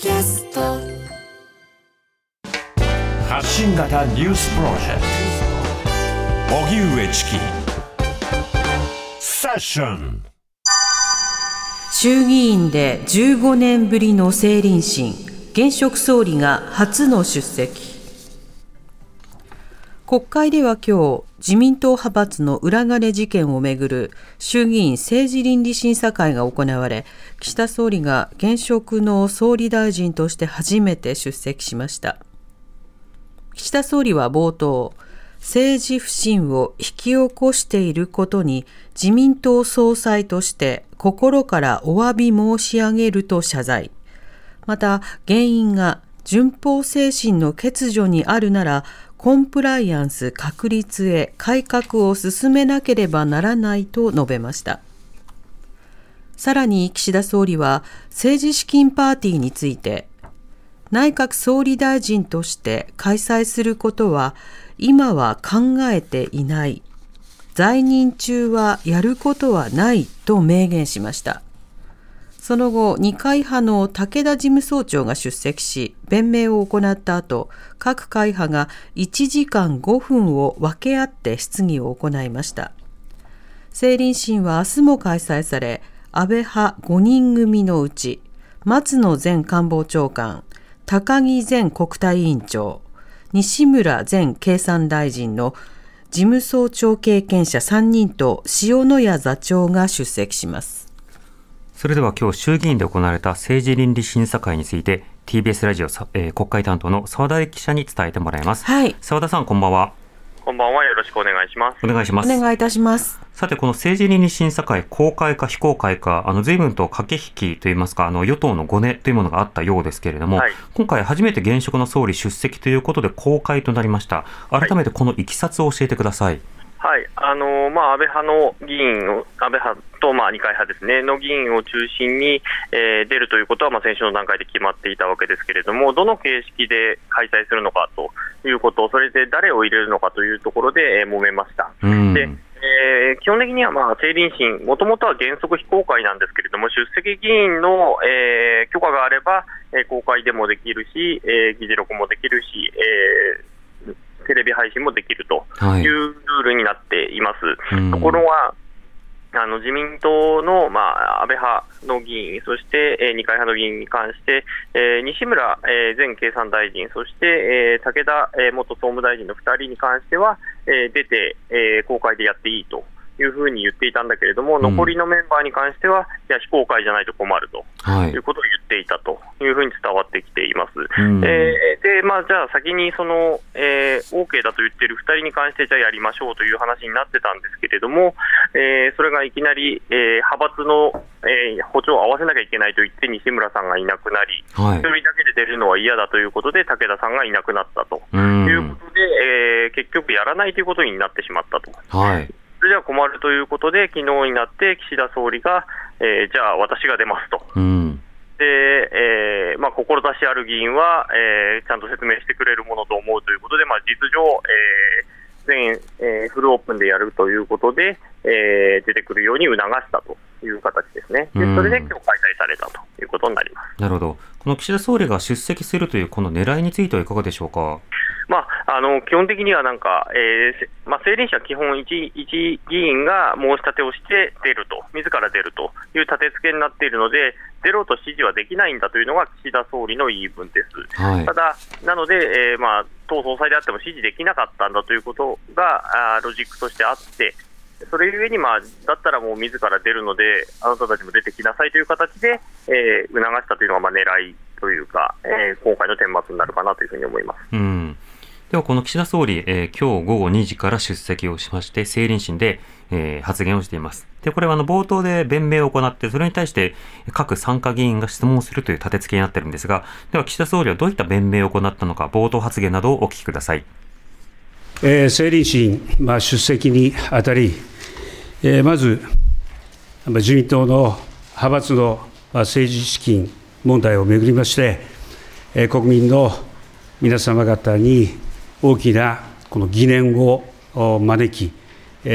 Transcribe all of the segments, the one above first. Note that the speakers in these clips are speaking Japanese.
キャスト。発信型ニュースプロジェクト。荻上チキ。セッション。衆議院で15年ぶりの政倫審。現職総理が初の出席。国会では今日自民党派閥の裏金事件をめぐる衆議院政治倫理審査会が行われ岸田総理が現職の総理大臣として初めて出席しました。岸田総理は冒頭政治不信を引き起こしていることに自民党総裁として心からお詫び申し上げると謝罪。また原因が順法精神の欠如にあるならコンプライアンス確立へ改革を進めなければならないと述べました。さらに岸田総理は政治資金パーティーについて内閣総理大臣として開催することは今は考えていない在任中はやることはないと明言しましたその後、二階派の武田事務総長が出席し、弁明を行った後、各会派が1時間5分を分け合って質疑を行いました。政倫審は明日も開催され、安倍派5人組のうち、松野前官房長官、高木前国対委員長、西村前経産大臣の事務総長経験者3人と塩谷座長が出席します。それでは今日衆議院で行われた政治倫理審査会について TBS ラジオ、えー、国会担当の澤田記者に伝えてもらいます。はい。澤田さんこんばんは。こんばんは。よろしくお願いします。お願いします。お願いいたします。さて、この政治倫理審査会、公開か非公開か、あの、随分と駆け引きといいますか、あの、与党のごねというものがあったようですけれども、はい、今回初めて現職の総理出席ということで公開となりました。改めてこのいきさつを教えてください。はいはい。あのまあ、安倍派の議員を、安倍派と、まあ、二階派ですね、の議員を中心に、えー、出るということは、まあ、先週の段階で決まっていたわけですけれども、どの形式で開催するのかということ、それで誰を入れるのかというところで、えー、揉めました。でえー、基本的には、まあ、政倫審、もともとは原則非公開なんですけれども、出席議員の、えー、許可があれば、えー、公開でもできるし、えー、議事録もできるし、えーテレビ配信もできるというルになっています。はい、ところがあの自民党の、まあ、安倍派の議員、そして、えー、二階派の議員に関して、えー、西村、えー、前経産大臣、そして、えー、武田、えー、元総務大臣の2人に関しては、えー、出て、えー、公開でやっていいというふうに言っていたんだけれども、残りのメンバーに関しては、いや、非公開じゃないと困ると、い、うことを言っていたというふうに伝わってきています。うん、えー、で、まあ、じゃあ、先にその、えー、OK だと言っている2人に関して、じゃあやりましょうという話になってたんですけれども、えー、それがいきなり、えー、派閥の、えー、歩調を合わせなきゃいけないと言って、西村さんがいなくなり、はい、1人だけで出るのは嫌だということで、武田さんがいなくなったということで、えー、結局やらないということになってしまったと。はいそれでは困るということで、昨日になって岸田総理が、えー、じゃあ私が出ますと。うんで、えーまあ、志ある議員は、えー、ちゃんと説明してくれるものと思うということで、まあ、実情、えー、全、えー、フルオープンでやるということで、えー、出てくるように促したという形ですね。でそれで今日開催されたということになります。なるほど。この岸田総理が出席するというこの狙いについてはいかがでしょうか？まあ、あの基本的にはなんか、えーまあ、政倫社は基本一、一議員が申し立てをして出ると、自ら出るという立て付けになっているので、出ろと指示はできないんだというのが岸田総理の言い分です。はい、ただ、なので、えーまあ、党総裁であっても指示できなかったんだということがあロジックとしてあって、それゆえに、まあ、だったらもう自ら出るので、あなたたちも出てきなさいという形で、えー、促したというのがまあ狙いというか、えー、今回の顛末になるかなというふうに思います。うんではこの岸田総理、えー、今日午後2時から出席をしまして、政倫審で、えー、発言をしています。で、これはあの冒頭で弁明を行って、それに対して各参加議員が質問するという立て付けになっているんですが、では岸田総理はどういった弁明を行ったのか、冒頭発言などをお聞きください。えー、政倫審、まあ、出席にあたり、えー、まず、自民党の派閥の政治資金問題をめぐりまして、えー、国民の皆様方に大きなこの疑念を招き、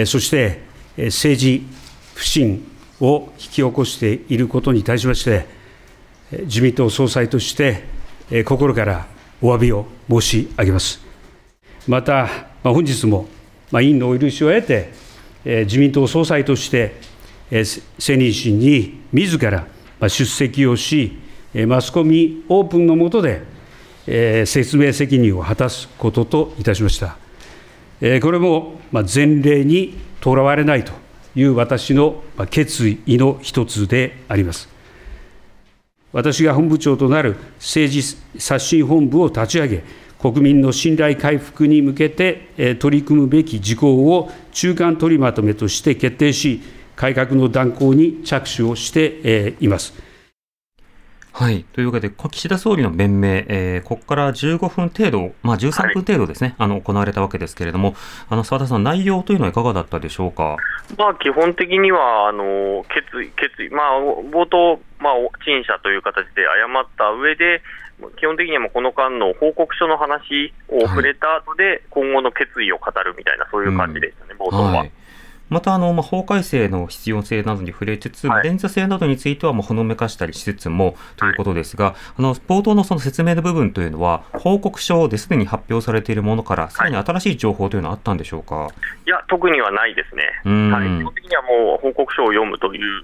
そして政治不信を引き起こしていることに対しまして、自民党総裁として、心からお詫びを申し上げます。また、本日も委員のお許しを得て、自民党総裁として、政倫審に自ら出席をし、マスコミオープンの下で、説明責任を果たすことといたしました。これも前例にとらわれないという私の決意の一つであります。私が本部長となる政治刷新本部を立ち上げ、国民の信頼回復に向けて取り組むべき事項を中間取りまとめとして決定し、改革の断行に着手をしています。はい。というわけで、岸田総理の弁明、えー、ここから15分程度、まあ13分程度ですね、はい、あの、行われたわけですけれども、あの、澤田さん、内容というのはいかがだったでしょうか？まあ、基本的には、あの、決意、決意、まあ、冒頭、まあ、陳謝という形で謝った上で、基本的にはもうこの間の報告書の話を触れた後で、今後の決意を語るみたいな、そういう感じでしたね、うん、冒頭は。はいまたあの、まあ、法改正の必要性などに触れつつ、はい、連座制などについてはもうほのめかしたりしつつもということですが、はい、あの冒頭のその説明の部分というのは、報告書ですでに発表されているものから、さらに新しい情報というのはあったんでしょうか、いや、特にはないですね、はい、基本的にはもう報告書を読むという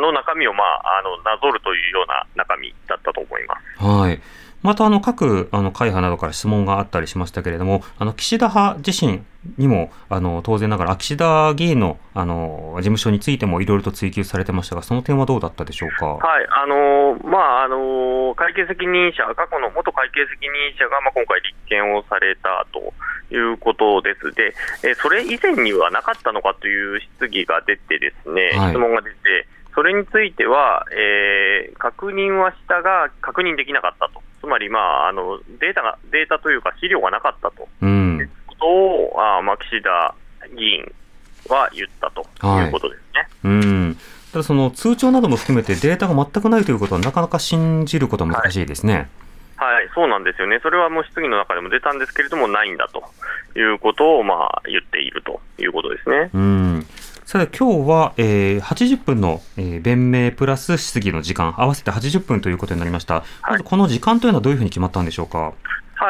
の中身を、まあ、あのなぞるというような中身だったと思います。はいまたあの各あの会派などから質問があったりしましたけれども、あの岸田派自身にもあの当然ながら、岸田議員のあの事務所についてもいろいろと追及されてましたが、その点はどうだったでしょうか？はい、あのまああの会計責任者、過去の元会計責任者が、まあ、今回、立件をされたということですで、えそれ以前にはなかったのかという質疑が出て、ですね、はい、質問が出て、それについては、えー、確認はしたが、確認できなかったと。つまり、まあ、あのデータがデータというか資料がなかったと、うん、いうことをあ、まあ、岸田議員は言ったということですね。はい、うんただその通帳なども含めてデータが全くないということはなかなか信じることは難しいですね。はい、はい、そうなんですよね。それはもう質疑の中でも出たんですけれども、ないんだということを、まあ、言っているということですね。うんさて今日は、えー、80分の、えー、弁明プラス質疑の時間、合わせて80分ということになりました。まずこの時間というのはどういうふうに決まったんでしょうか？はい、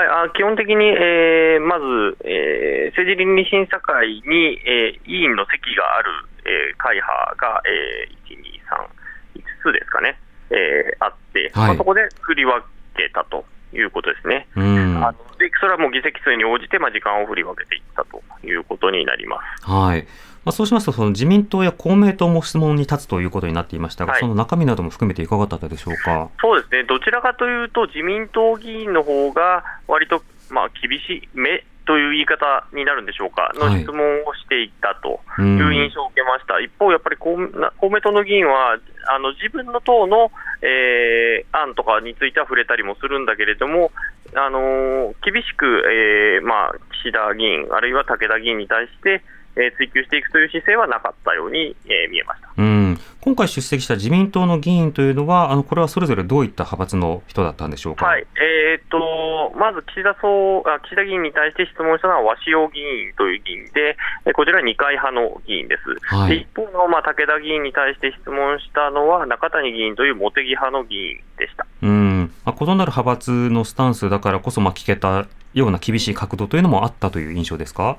あ基本的に、えー、まず、えー、政治倫理審査会に、えー、委員の席がある、えー、会派が、えー、1、2、3、5つですかね、えー、あって、はい、まあ、そこで振り分けたということですね。うんあのでそれはもう議席数に応じて、まあ、時間を振り分けていったということになります。はいまあ、そうしますと、その自民党や公明党も質問に立つということになっていましたが、はい、その中身なども含めていかがだったでしょうか？そうですね、どちらかというと、自民党議員の方が割とまあ厳しめという言い方になるんでしょうか、の質問をしていったという印象を受けました、はい、一方、やっぱり公明党の議員は、あの自分の党の、えー、案とかについては触れたりもするんだけれども、あのー、厳しく、えーまあ、岸田議員、あるいは武田議員に対して、えー、追及していくという姿勢はなかったように、えー、見えましたうん今回出席した自民党の議員というのは、あのこれはそれぞれどういった派閥の人だったんでしょうか、はいえーと、まず岸田総あ岸田議員に対して質問したのは、鷲尾議員という議員で、こちらは二階派の議員です。はい、で一方の、まあ、武田議員に対して質問したのは、中谷議員という茂木派の議員でした。うんまあ、異なる派閥のスタンスだからこそ、まあ、聞けたような厳しい角度というのもあったという印象ですか？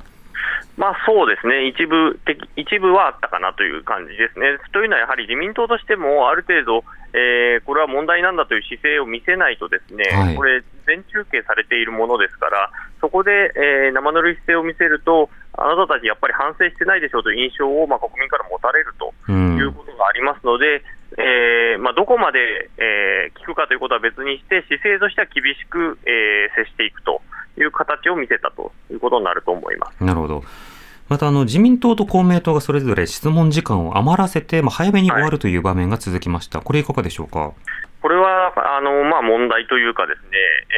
まあそうですね。一部的、一部はあったかなという感じですね。というのは、やはり自民党としても、ある程度、えー、これは問題なんだという姿勢を見せないと、ですね、はい、これ、全中継されているものですから、そこで、えー、生ぬるい姿勢を見せると、あなたたちやっぱり反省してないでしょうという印象を、まあ、国民から持たれるということがありますので、えーまあ、どこまで、えー、聞くかということは別にして、姿勢としては厳しく、えー、接していくという形を見せたということになると思います。なるほど。またあの自民党と公明党がそれぞれ質問時間を余らせて、まあ、早めに終わるという場面が続きました、はい、これ、いかがでしょうか？これはあの、まあ、問題というか、ですね、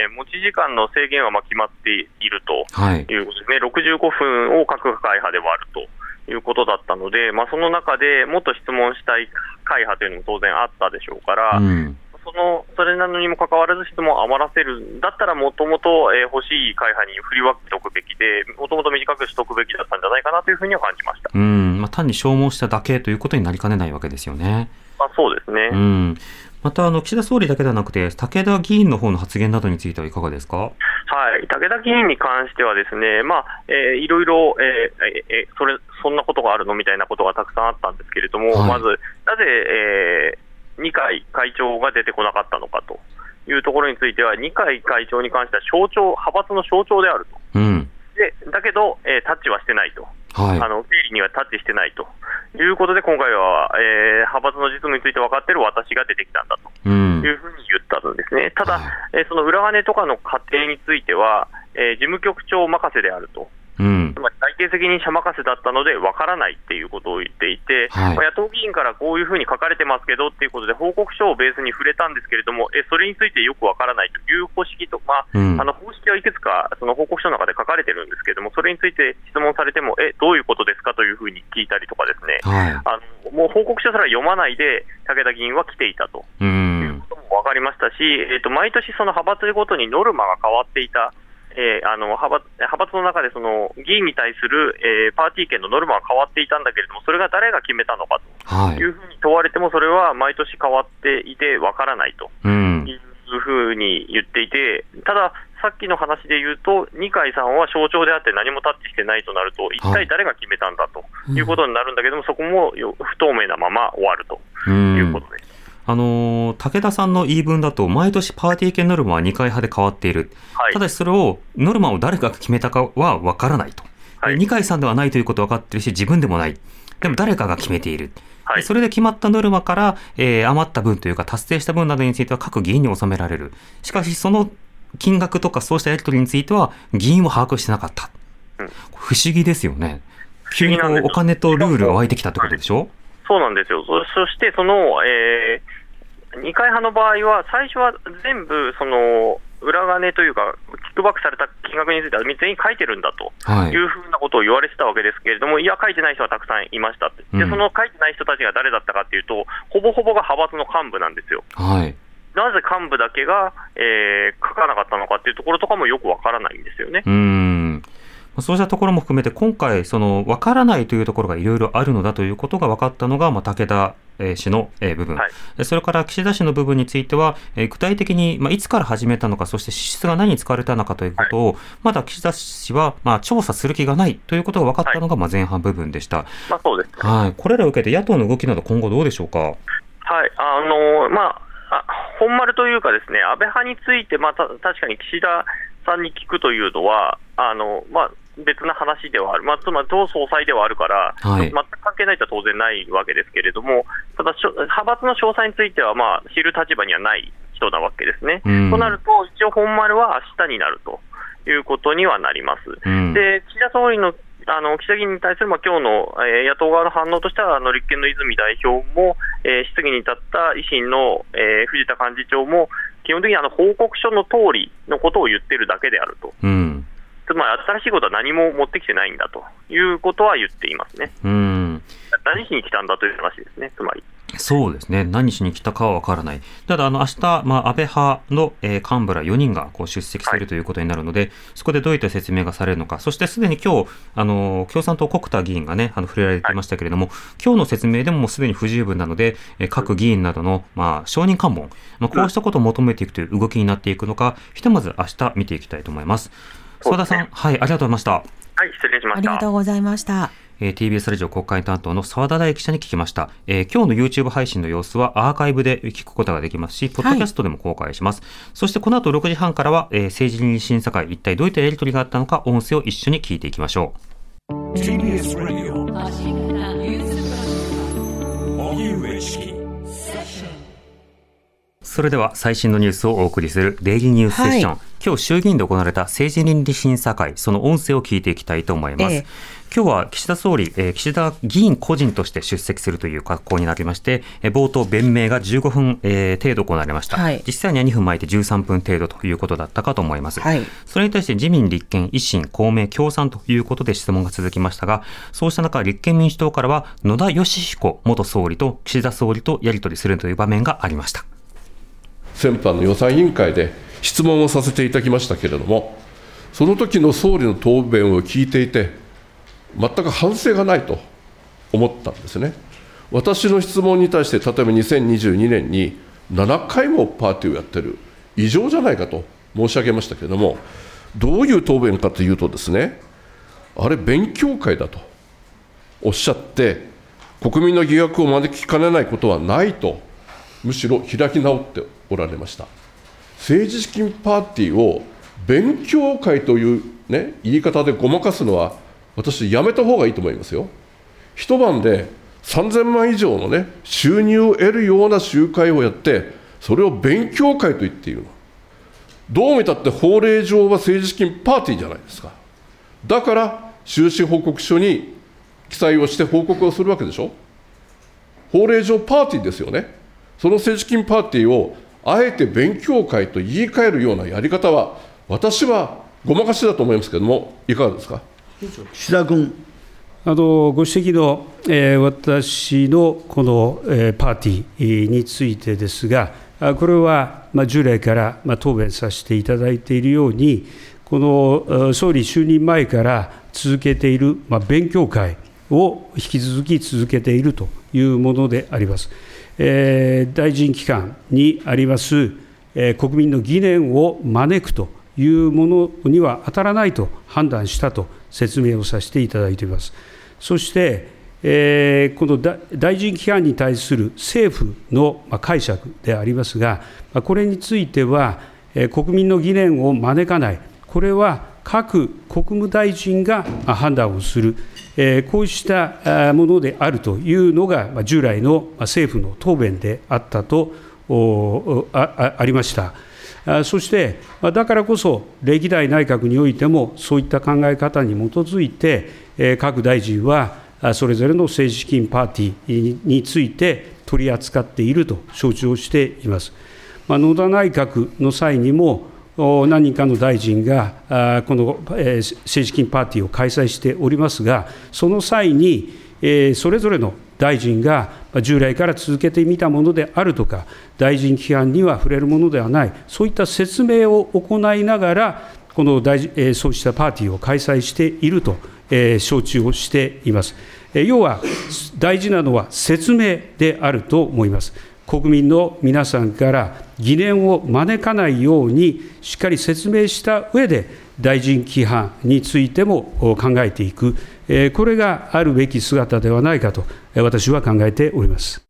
えー、持ち時間の制限はまあ決まっているとい。うことですね、はい、65分を各会派で割るということだったので、まあ、その中でもっと質問したい会派というのも当然あったでしょうから、うんそのそれなのにもかかわらず質問を余らせるんだったら、もともと欲しい会派に振り分けておくべきで、もともと短くしておくべきだったんじゃないかなというふうには感じました。うんまあ、単に消耗しただけということになりかねないわけですよね。まあ、そうですね、うんまたあの岸田総理だけではなくて、武田議員の方の発言などについてはいかがですか？はい、武田議員に関しては、ですね、まあえー、いろいろ、えーえー、それ、そんなことがあるの？みたいなことがたくさんあったんですけれども、はい、まず、なぜ、えー、二階会長が出てこなかったのかというところについては、二階会長に関しては象徴、派閥の象徴であると。うん。でだけど、えー、タッチはしてないと、はい、あの経理にはタッチしてないということで、今回は、えー、派閥の実務について分かっている私が出てきたんだと。いうふうに言ったんですね、ただ、はい、えー、その裏金とかの過程については、えー、事務局長任せであると。うん、つまり会計責任者任せだったので、わからないっていうことを言っていて、はい、まあ、野党議員からこういうふうに書かれてますけどっていうことで、報告書をベースに触れたんですけれども、えそれについてよくわからないという方式と、まあ、うん、あの方式はいくつかその報告書の中で書かれてるんですけれども、それについて質問されても、え、どういうことですかというふうに聞いたりとかですね、はい、あのもう報告書すら読まないで、武田議員は来ていたと。いうことも分かりましたし、えーと毎年、その派閥ごとにノルマが変わっていたえー、あの派閥派閥の中でその議員に対する、えー、パーティー券のノルマが変わっていたんだけれども、それが誰が決めたのかと。い。うふうに問われても、それは毎年変わっていてわからないと。いうふうに言っていて、ただ、さっきの話で言うと、二階さんは象徴であって何もタッチしてないとなると、一体誰が決めたんだということになるんだけども、そこも不透明なまま終わるということです。あの武田さんの言い分だと、毎年パーティー券ノルマは2回派で変わっている、はい、ただしそれを、ノルマを誰が決めたかは分からないと、はい、二階さんではないということは分かってるし、自分でもない、でも誰かが決めている。はい、それで決まったノルマから、えー、余った分というか、達成した分などについては各議員に納められる。しかし、その金額とかそうしたやり取りについては、議員は把握してなかった。うん、不思議ですよね。急にお金とルールが湧いてきたってことでしょ？そうなんですよ。そして、その、えー、二階派の場合は、最初は全部、その、裏金というか、キックバックされた金額については全員書いてるんだとい。うふうなことを言われてたわけですけれども、はい、いや、書いてない人はたくさんいましたって、でその書いてない人たちが誰だったかっていうと、ほぼほぼが派閥の幹部なんですよ。はい。なぜ幹部だけが、えー、書かなかったのかっていうところとかもよくわからないんですよね。うんそうしたところも含めて、今回、その分からないというところがいろいろあるのだということが分かったのが、まあ、武田氏の部分、はい、それから岸田氏の部分については、具体的に、まあ、いつから始めたのか、そして支出が何に使われたのかということを、はい、まだ岸田氏は、まあ、調査する気がないということが分かったのが、まあ、前半部分でした。まあ、そうです、ね、はい、これらを受けて、野党の動きなど、今後どうでしょうか？はい。あのまあ、本丸というか、ですね安倍派について、まあ、た確かに岸田さんに聞くというのは、あのまあ、別な話ではある、まあ、つまり党総裁ではあるから、はい、全く関係ないとは当然ないわけですけれども、ただ、派閥の詳細については、まあ、知る立場にはない人なわけですね。となると、一応、本丸は明日になるということにはなります。で岸田総理のあの岸田議員に対する、まあ今日の、えー、野党側の反応としては、あの立憲の泉代表も、えー、質疑に立った維新の、えー、藤田幹事長も、基本的にあの報告書の通りのことを言ってるだけであると。うんつまり新しいことは何も持ってきてないんだということは言っていますね。うん何しに来たんだという話ですね、つまり。そうですね。何しに来たかはわからない。ただ、あの、明日、まあ、安倍派の、えー、幹部ら4人がこう出席するということになるので、はい、そこでどういった説明がされるのか、そしてすでに今日、あの、共産党国田議員がね、あの、触れられていましたけれども、はい、今日の説明でももうすでに不十分なので、えー、各議員などの、まあ、承認喚問、まあ、こうしたことを求めていくという動きになっていくのか、ひとまず明日見ていきたいと思います。澤田さん、はい、ありがとうございました。はい、失礼しました。ありがとうございました。えー、TBS ラジオ国会担当の澤田大記者に聞きました、えー、今日の YouTube 配信の様子はアーカイブで聞くことができますし、ポッドキャストでも公開します。はい、そしてこの後6時半からは、えー、政治倫理審査会、一体どういったやり取りがあったのか、音声を一緒に聞いていきましょう。TBS ラジオそれでは最新のニュースをお送りするデイリーニュースセッション、はい、今日衆議院で行われた政治倫理審査会その音声を聞いていきたいと思います、ええ、今日は岸田総理、えー、岸田議員個人として出席するという格好になりまして、えー、冒頭弁明が15分、えー、程度行われました、はい、実際には2分巻いて13分程度ということだったかと思います、はい、それに対して自民立憲維新公明共産ということで質問が続きましたがそうした中立憲民主党からは野田佳彦元総理と岸田総理とやり取りするという場面がありました先般の予算委員会で質問をさせていただきましたけれども、その時の総理の答弁を聞いていて、全く反省がないと思ったんですね。私の質問に対して、例えば2022年に7回もパーティーをやってる、異常じゃないかと申し上げましたけれども、どういう答弁かというとですね、あれ、勉強会だとおっしゃって、国民の疑惑を招きかねないことはないと、むしろ開き直っておられました。政治資金パーティーを勉強会という、ね、言い方でごまかすのは、私、やめた方がいいと思いますよ。一晩で3000万以上の、ね、収入を得るような集会をやって、それを勉強会と言っているの。どう見たって法令上は政治資金パーティーじゃないですか。だから、収支報告書に記載をして報告をするわけでしょ。法令上パーティーですよね。その政治資金パーティーをあえて勉強会と言い換えるようなやり方は、私はごまかしだと思いますけれども、いかがですか？岸田君。あのご指摘の、えー、私のこの、えー、パーティーについてですが、あこれは、まあ、従来から、まあ、答弁させていただいているように、この総理就任前から続けている、まあ、勉強会を引き続き続けているというものであります。大臣機関にあります、国民の疑念を招くというものには当たらないと判断したと説明をさせていただいています。そして、えー、この大臣規範に対する政府の解釈でありますが、これについては、国民の疑念を招かない、これは各国務大臣が判断をする、こうしたものであるというのが、従来の政府の答弁であったとありました。そして、だからこそ、歴代内閣においても、そういった考え方に基づいて、各大臣はそれぞれの政治資金パーティーについて取り扱っていると承知をしています。野田内閣の際にも、何人かの大臣がこの政治金パーティーを開催しておりますが、その際に、それぞれの大臣が従来から続けてみたものであるとか、大臣規範には触れるものではない、そういった説明を行いながら、この大そうしたパーティーを開催していると承知をしています。要は、大事なのは説明であると思います。国民の皆さんから疑念を招かないように、しっかり説明した上で、大臣規範についても考えていく、これがあるべき姿ではないかと、私は考えております。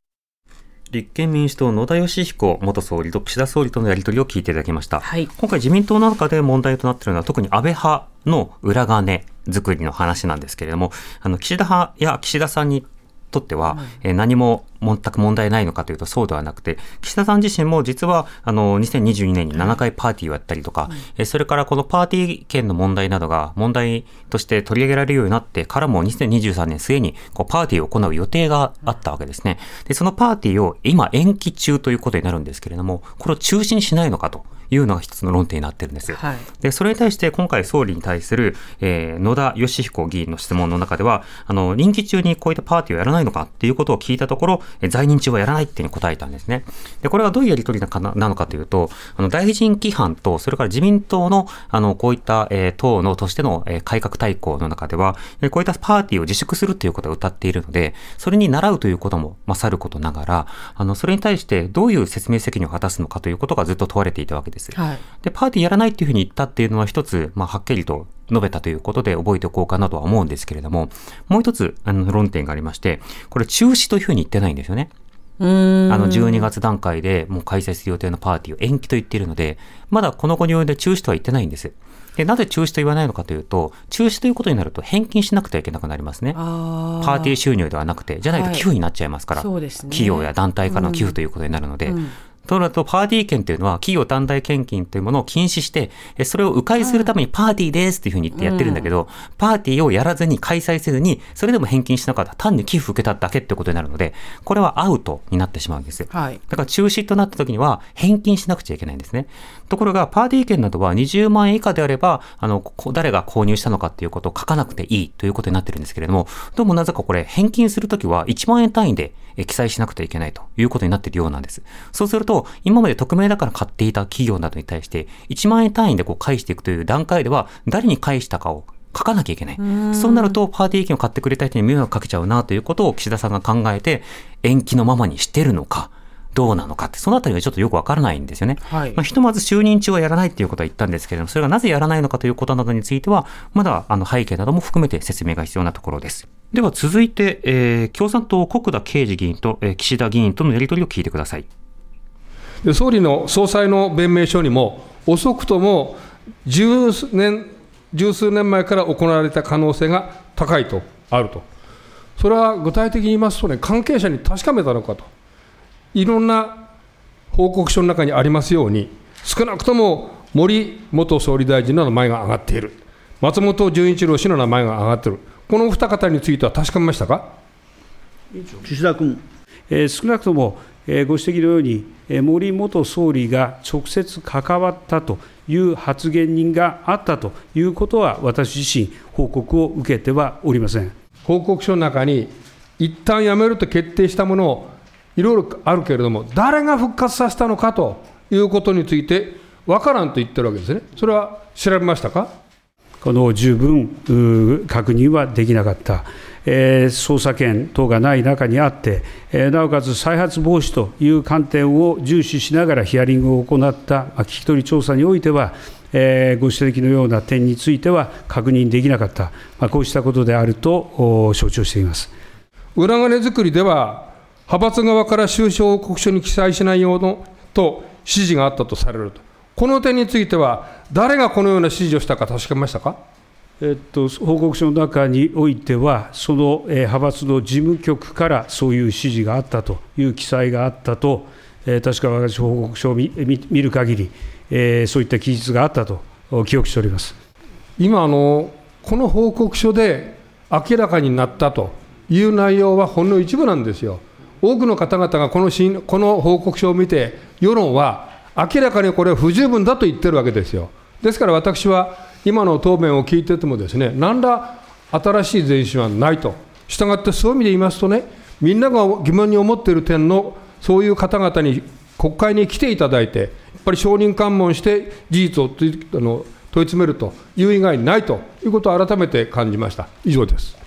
立憲民主党野田佳彦元総理と岸田総理とのやり取りを聞いていただきました、はい、今回自民党の中で問題となっているのは特に安倍派の裏金作りの話なんですけれどもあの岸田派や岸田さんにとっては、えー何も全く問題ないのかというとそうではなくて岸田さん自身も実はあの2022年に7回パーティーをやったりとか、えーそれからこのパーティー券の問題などが問題として取り上げられるようになってからも2023年末にこうパーティーを行う予定があったわけですね。でそのパーティーを今延期中ということになるんですけれどもこれを中止にしないのかというのが一つの論点になってるんです。はい。で、それに対して今回総理に対する、えー野田義彦議員の質問の中では、あの、任期中にこういったパーティーをやらないのかっていうことを聞いたところ、えー在任中はやらないっていうに答えたんですね。で、これはどういうやり取りなかななのかというと、あの、大臣規範と、それから自民党の、あの、こういった、えー党のとしての、えー改革大綱の中では、えーこういったパーティーを自粛するということを謳っているので、それに習うということも、まあ、さることながら、あの、それに対してどういう説明責任を果たすのかということがずっと問われていたわけです。はいで、パーティーやらないっていうふうに言ったっていうのは一つ、まあ、はっきりと述べたということで覚えておこうかなとは思うんですけれども、もう一つ、あの、論点がありまして、これ中止というふうに言ってないんですよね。うーんあの、12月段階でもう開催する予定のパーティーを延期と言っているので、まだこの後に及んで中止とは言ってないんです。で、なぜ中止と言わないのかというと、中止ということになると返金しなくてはいけなくなりますね。あパーティー収入ではなくて、じゃないと寄付になっちゃいますから、そうですね企業や団体からの寄付ということになるので、うんとなると、パーティー券というのは、企業団体献金というものを禁止して、えそれを迂回するためにパーティーですっていうふうに言ってやってるんだけど、パーティーをやらずに開催せずに、それでも返金しなかった、単に寄付受けただけってことになるので、これはアウトになってしまうんです。はいだから中止となった時には返金しなくちゃいけないんですね。ところが、パーティー券などは20万円以下であれば、あの、こ誰が購入したのかっていうことを書かなくていいということになってるんですけれども、どうもなぜかこれ、返金するときは1万円単位でえ記載しなくてはいけないということになっているようなんです。そうすると、今まで匿名だから買っていた企業などに対して、1万円単位でこう返していくという段階では、誰に返したかを書かなきゃいけない。そうなると、パーティー券を買ってくれた人に迷惑かけちゃうなということを岸田さんが考えて、延期のままにしてるのか、どうなのかって、そのあたりはちょっとよくわからないんですよね。はい、まあ、ひとまず就任中はやらないっていうことは言ったんですけれども、それがなぜやらないのかということなどについては、まだあの背景なども含めて説明が必要なところです。では続いて、えー、共産党国田啓二議員と、えー、岸田議員とのやり取りを聞いてください。で総理の総裁の弁明書にも、遅くとも十年十数年前から行われた可能性が高いとあると、それは具体的に言いますとね、関係者に確かめたのかと、いろんな報告書の中にありますように、少なくとも森元総理大臣の名前が挙がっている、松本純一郎氏の名前が挙がっている、この二方については確かめましたか？岸田君、えー、少なくとも、えー、ご指摘のように、森元総理が直接関わったという発言人があったということは、私自身、報告を受けてはおりません。報告書の中に、一旦やめると決定したものをいろいろあるけれども、誰が復活させたのかということについて、分からんと言ってるわけですね、それは調べましたか？この十分確認はできなかった。えー、捜査権等がない中にあって、えー、なおかつ再発防止という観点を重視しながらヒアリングを行った、まあ、聞き取り調査においては、えー、ご指摘のような点については確認できなかった、まあ、こうしたことであると承知をしています。裏金作りでは、派閥側から収支報告書に記載しないようのと指示があったとされると、この点については、誰がこのような指示をしたか確かめましたか？えっと、報告書の中においては、その、えー、派閥の事務局からそういう指示があったという記載があったと、えー、確か私、報告書を見見る限り、えー、そういった記述があったと記憶しております今あの、この報告書で明らかになったという内容はほんの一部なんですよ。多くの方々がこのこの報告書を見て、世論は明らかにこれは不十分だと言ってるわけですよ。ですから私は今の答弁を聞いててもですね、何ら新しい前進はないと。したがってそういう意味で言いますとね、みんなが疑問に思っている点のそういう方々に国会に来ていただいて、やっぱり承認喚問して事実をあの問い詰めるという以外ないということを改めて感じました。以上です。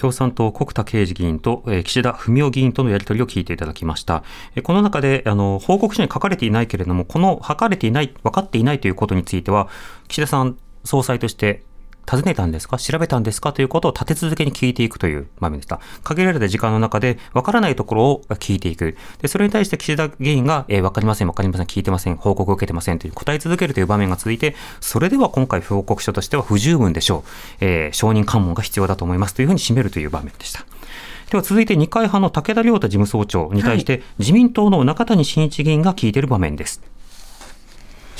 共産党国田刑事議員と、え、岸田文雄議員とのやり取りを聞いていただきました。え、この中で、あの、報告書に書かれていないけれども、この書かれていない、分かっていないということについては、岸田さん総裁として尋ねたんですか？調べたんですか？ということを立て続けに聞いていくという場面でした。限られた時間の中で分からないところを聞いていく。で、それに対して岸田議員が、えー、分かりません、分かりません、聞いてません、報告を受けてませんという答え続けるという場面が続いて、それでは今回報告書としては不十分でしょう。えー、承認喚問が必要だと思いますというふうに締めるという場面でした。では続いて二階派の武田良太事務総長に対して、自民党の中谷真一議員が聞いている場面です。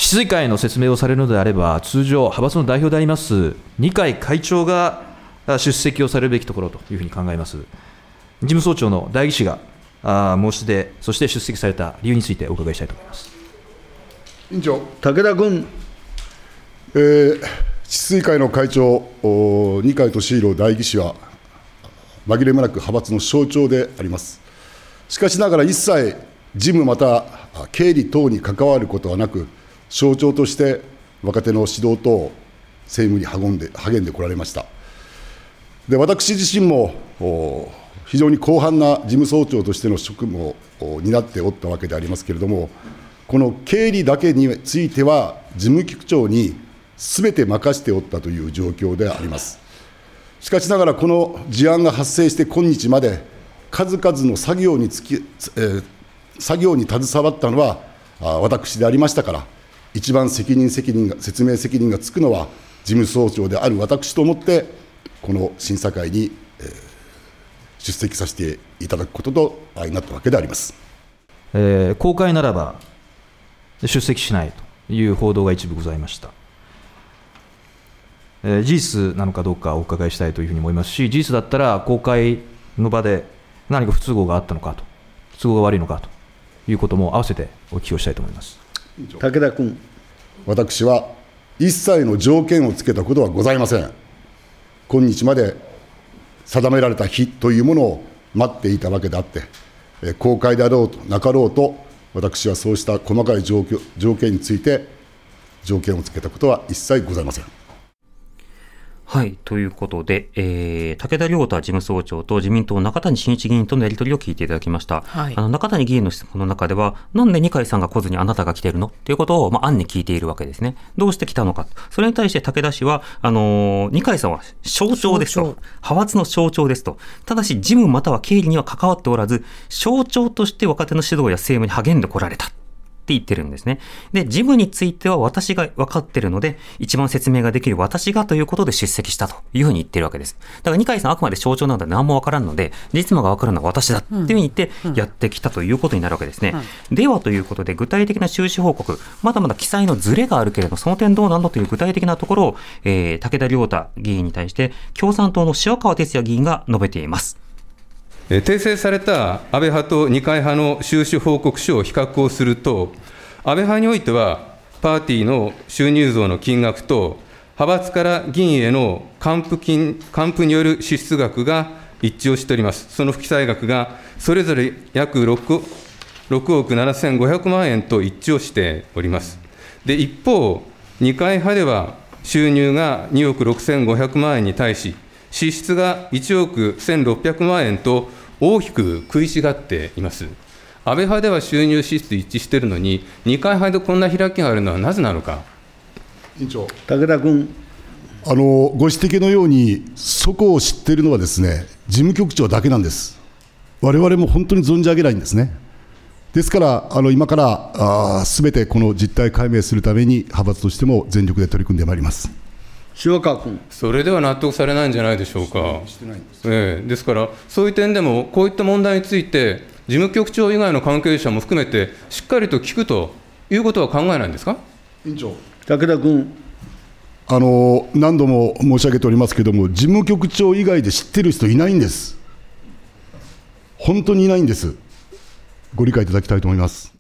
質疑会の説明をされるのであれば、通常、派閥の代表であります二階会長が出席をされるべきところというふうに考えます。事務総長の代議士が申し出、そして出席された理由についてお伺いしたいと思います委員長、武田君。えー、質疑会の会長、二階俊博代議士は、紛れもなく派閥の象徴であります。しかしながら一切、事務また経理等に関わることはなく、象徴として若手の指導と政務に励んで励んでこられました。で私自身も非常に広範な事務総長としての職務を担っておったわけでありますけれども、この経理だけについては、事務局長にすべて任しておったという状況であります。しかしながら、この事案が発生して今日まで、数々の作業につき、えー、作業に携わったのは私でありましたから、一番責任責任が、説明責任がつくのは、事務総長である私と思って、この審査会に、えー、出席させていただくこととなったわけであります、えー、公開ならば、出席しないという報道が一部ございました。えー、事実なのかどうかお伺いしたいというふうに思いますし、事実だったら公開の場で何か不都合があったのかと、都合が悪いのかということも合わせてお聞きをしたいと思います。武田君。私は一切の条件をつけたことはございません。今日まで定められた日というものを待っていたわけであって、公開であろうとなかろうと、私はそうした細かい状況条件について、条件をつけたことは一切ございません。はい。ということで、えー、武田良太事務総長と自民党中谷真一議員とのやり取りを聞いていただきました。はいあの、中谷議員の質問の中では、なんで二階さんが来ずにあなたが来てるのっていうことを、まあ、案に聞いているわけですね。どうして来たのか。それに対して武田氏は、あのー二階さんは象徴ですと。派閥の象徴ですと。ただし、事務または経理には関わっておらず、象徴として若手の指導や政務に励んでこられた。って言ってるんですね。で、事務については私が分かってるので、一番説明ができる私がということで出席したというふうに言ってるわけです。だから二階さんあくまで象徴なので何も分からんので、実務が分かるのは私だっていうふうに言ってやってきたということになるわけですね。ではということで、具体的な収支報告、まだまだ記載のズレがあるけれど、その点どうなんだという具体的なところを、えー武田良太議員に対して、共産党の塩川哲也議員が述べています。訂正された安倍派と二階派の収支報告書を比較をすると、安倍派においては、パーティーの収入増の金額と、派閥から議員への還付金、還付による支出額が一致をしております。その不記載額が、それぞれ約 6, 6億7500万円と一致をしております。で、一方、二階派では、収入が2億6500万円に対し、支出が1億1600万円と大きく食い違っています。安倍派では収入支出一致しているのに、二階派でこんな開きがあるのはなぜなのか。委員長武田君。あのご指摘のように、そこを知っているのはですね事務局長だけなんです、われわれも本当に存じ上げないんですね。ですから、あの今からすべてこの実態解明するために、派閥としても全力で取り組んでまいります。塩川君。それでは納得されないんじゃないでしょうか。ええですから、そういう点でも、こういった問題について、事務局長以外の関係者も含めて、しっかりと聞くということは考えないんですか？委員長武田君。あの何度も申し上げておりますけれども、事務局長以外で知ってる人いないんです。本当にいないんです。ご理解いただきたいと思います。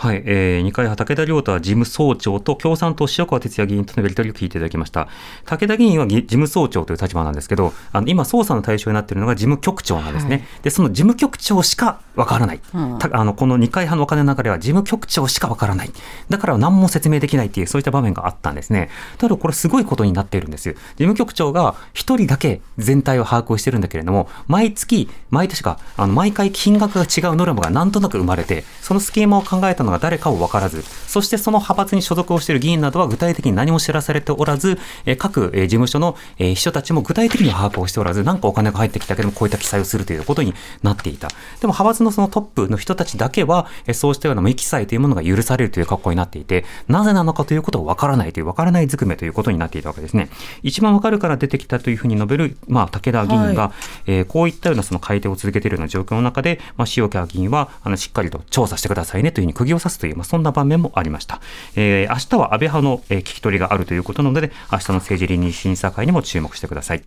はい、えー、二階派武田良太事務総長と共産党塩川哲也議員とのやり取りを聞いていただきました。武田議員はぎ事務総長という立場なんですけど、あの今捜査の対象になっているのが事務局長なんですね。で、その事務局長しかわからない。うんたあのこの二階派のお金の中では事務局長しかわからない。だから何も説明できないっていうそういった場面があったんですね。ただこれすごいことになっているんですよ。事務局長が一人だけ全体を把握をしてるんだけれども、毎月、毎年か、あの毎回金額が違うノルマがなんとなく生まれて、そのスキーマを考えたのが誰かを分からず、そしてその派閥に所属をしている議員などは具体的に何も知らされておらず、えー各えー事務所のえー秘書たちも具体的には把握をしておらず、なんかお金が入ってきたけども、こういった記載をするということになっていた。でも派閥のそのトップの人たちだけは、えーそうしたような無記載というものが許されるという格好になっていて、なぜなのかということを分からないという分からないずくめということになっていたわけですね。一番分かるから出てきたというふうに述べる、まあ、武田議員が、はいえーこういったようなその改定を続けているような状況の中で、まあ、塩川議員はあのしっかりと調査してくださいねというふうに釘を刺すという、まあ、そんな場面もありました。えー明日は安倍派の、えー聞き取りがあるということなので、明日の政治倫理審査会にも注目してください。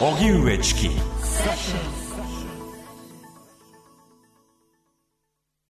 荻上チキ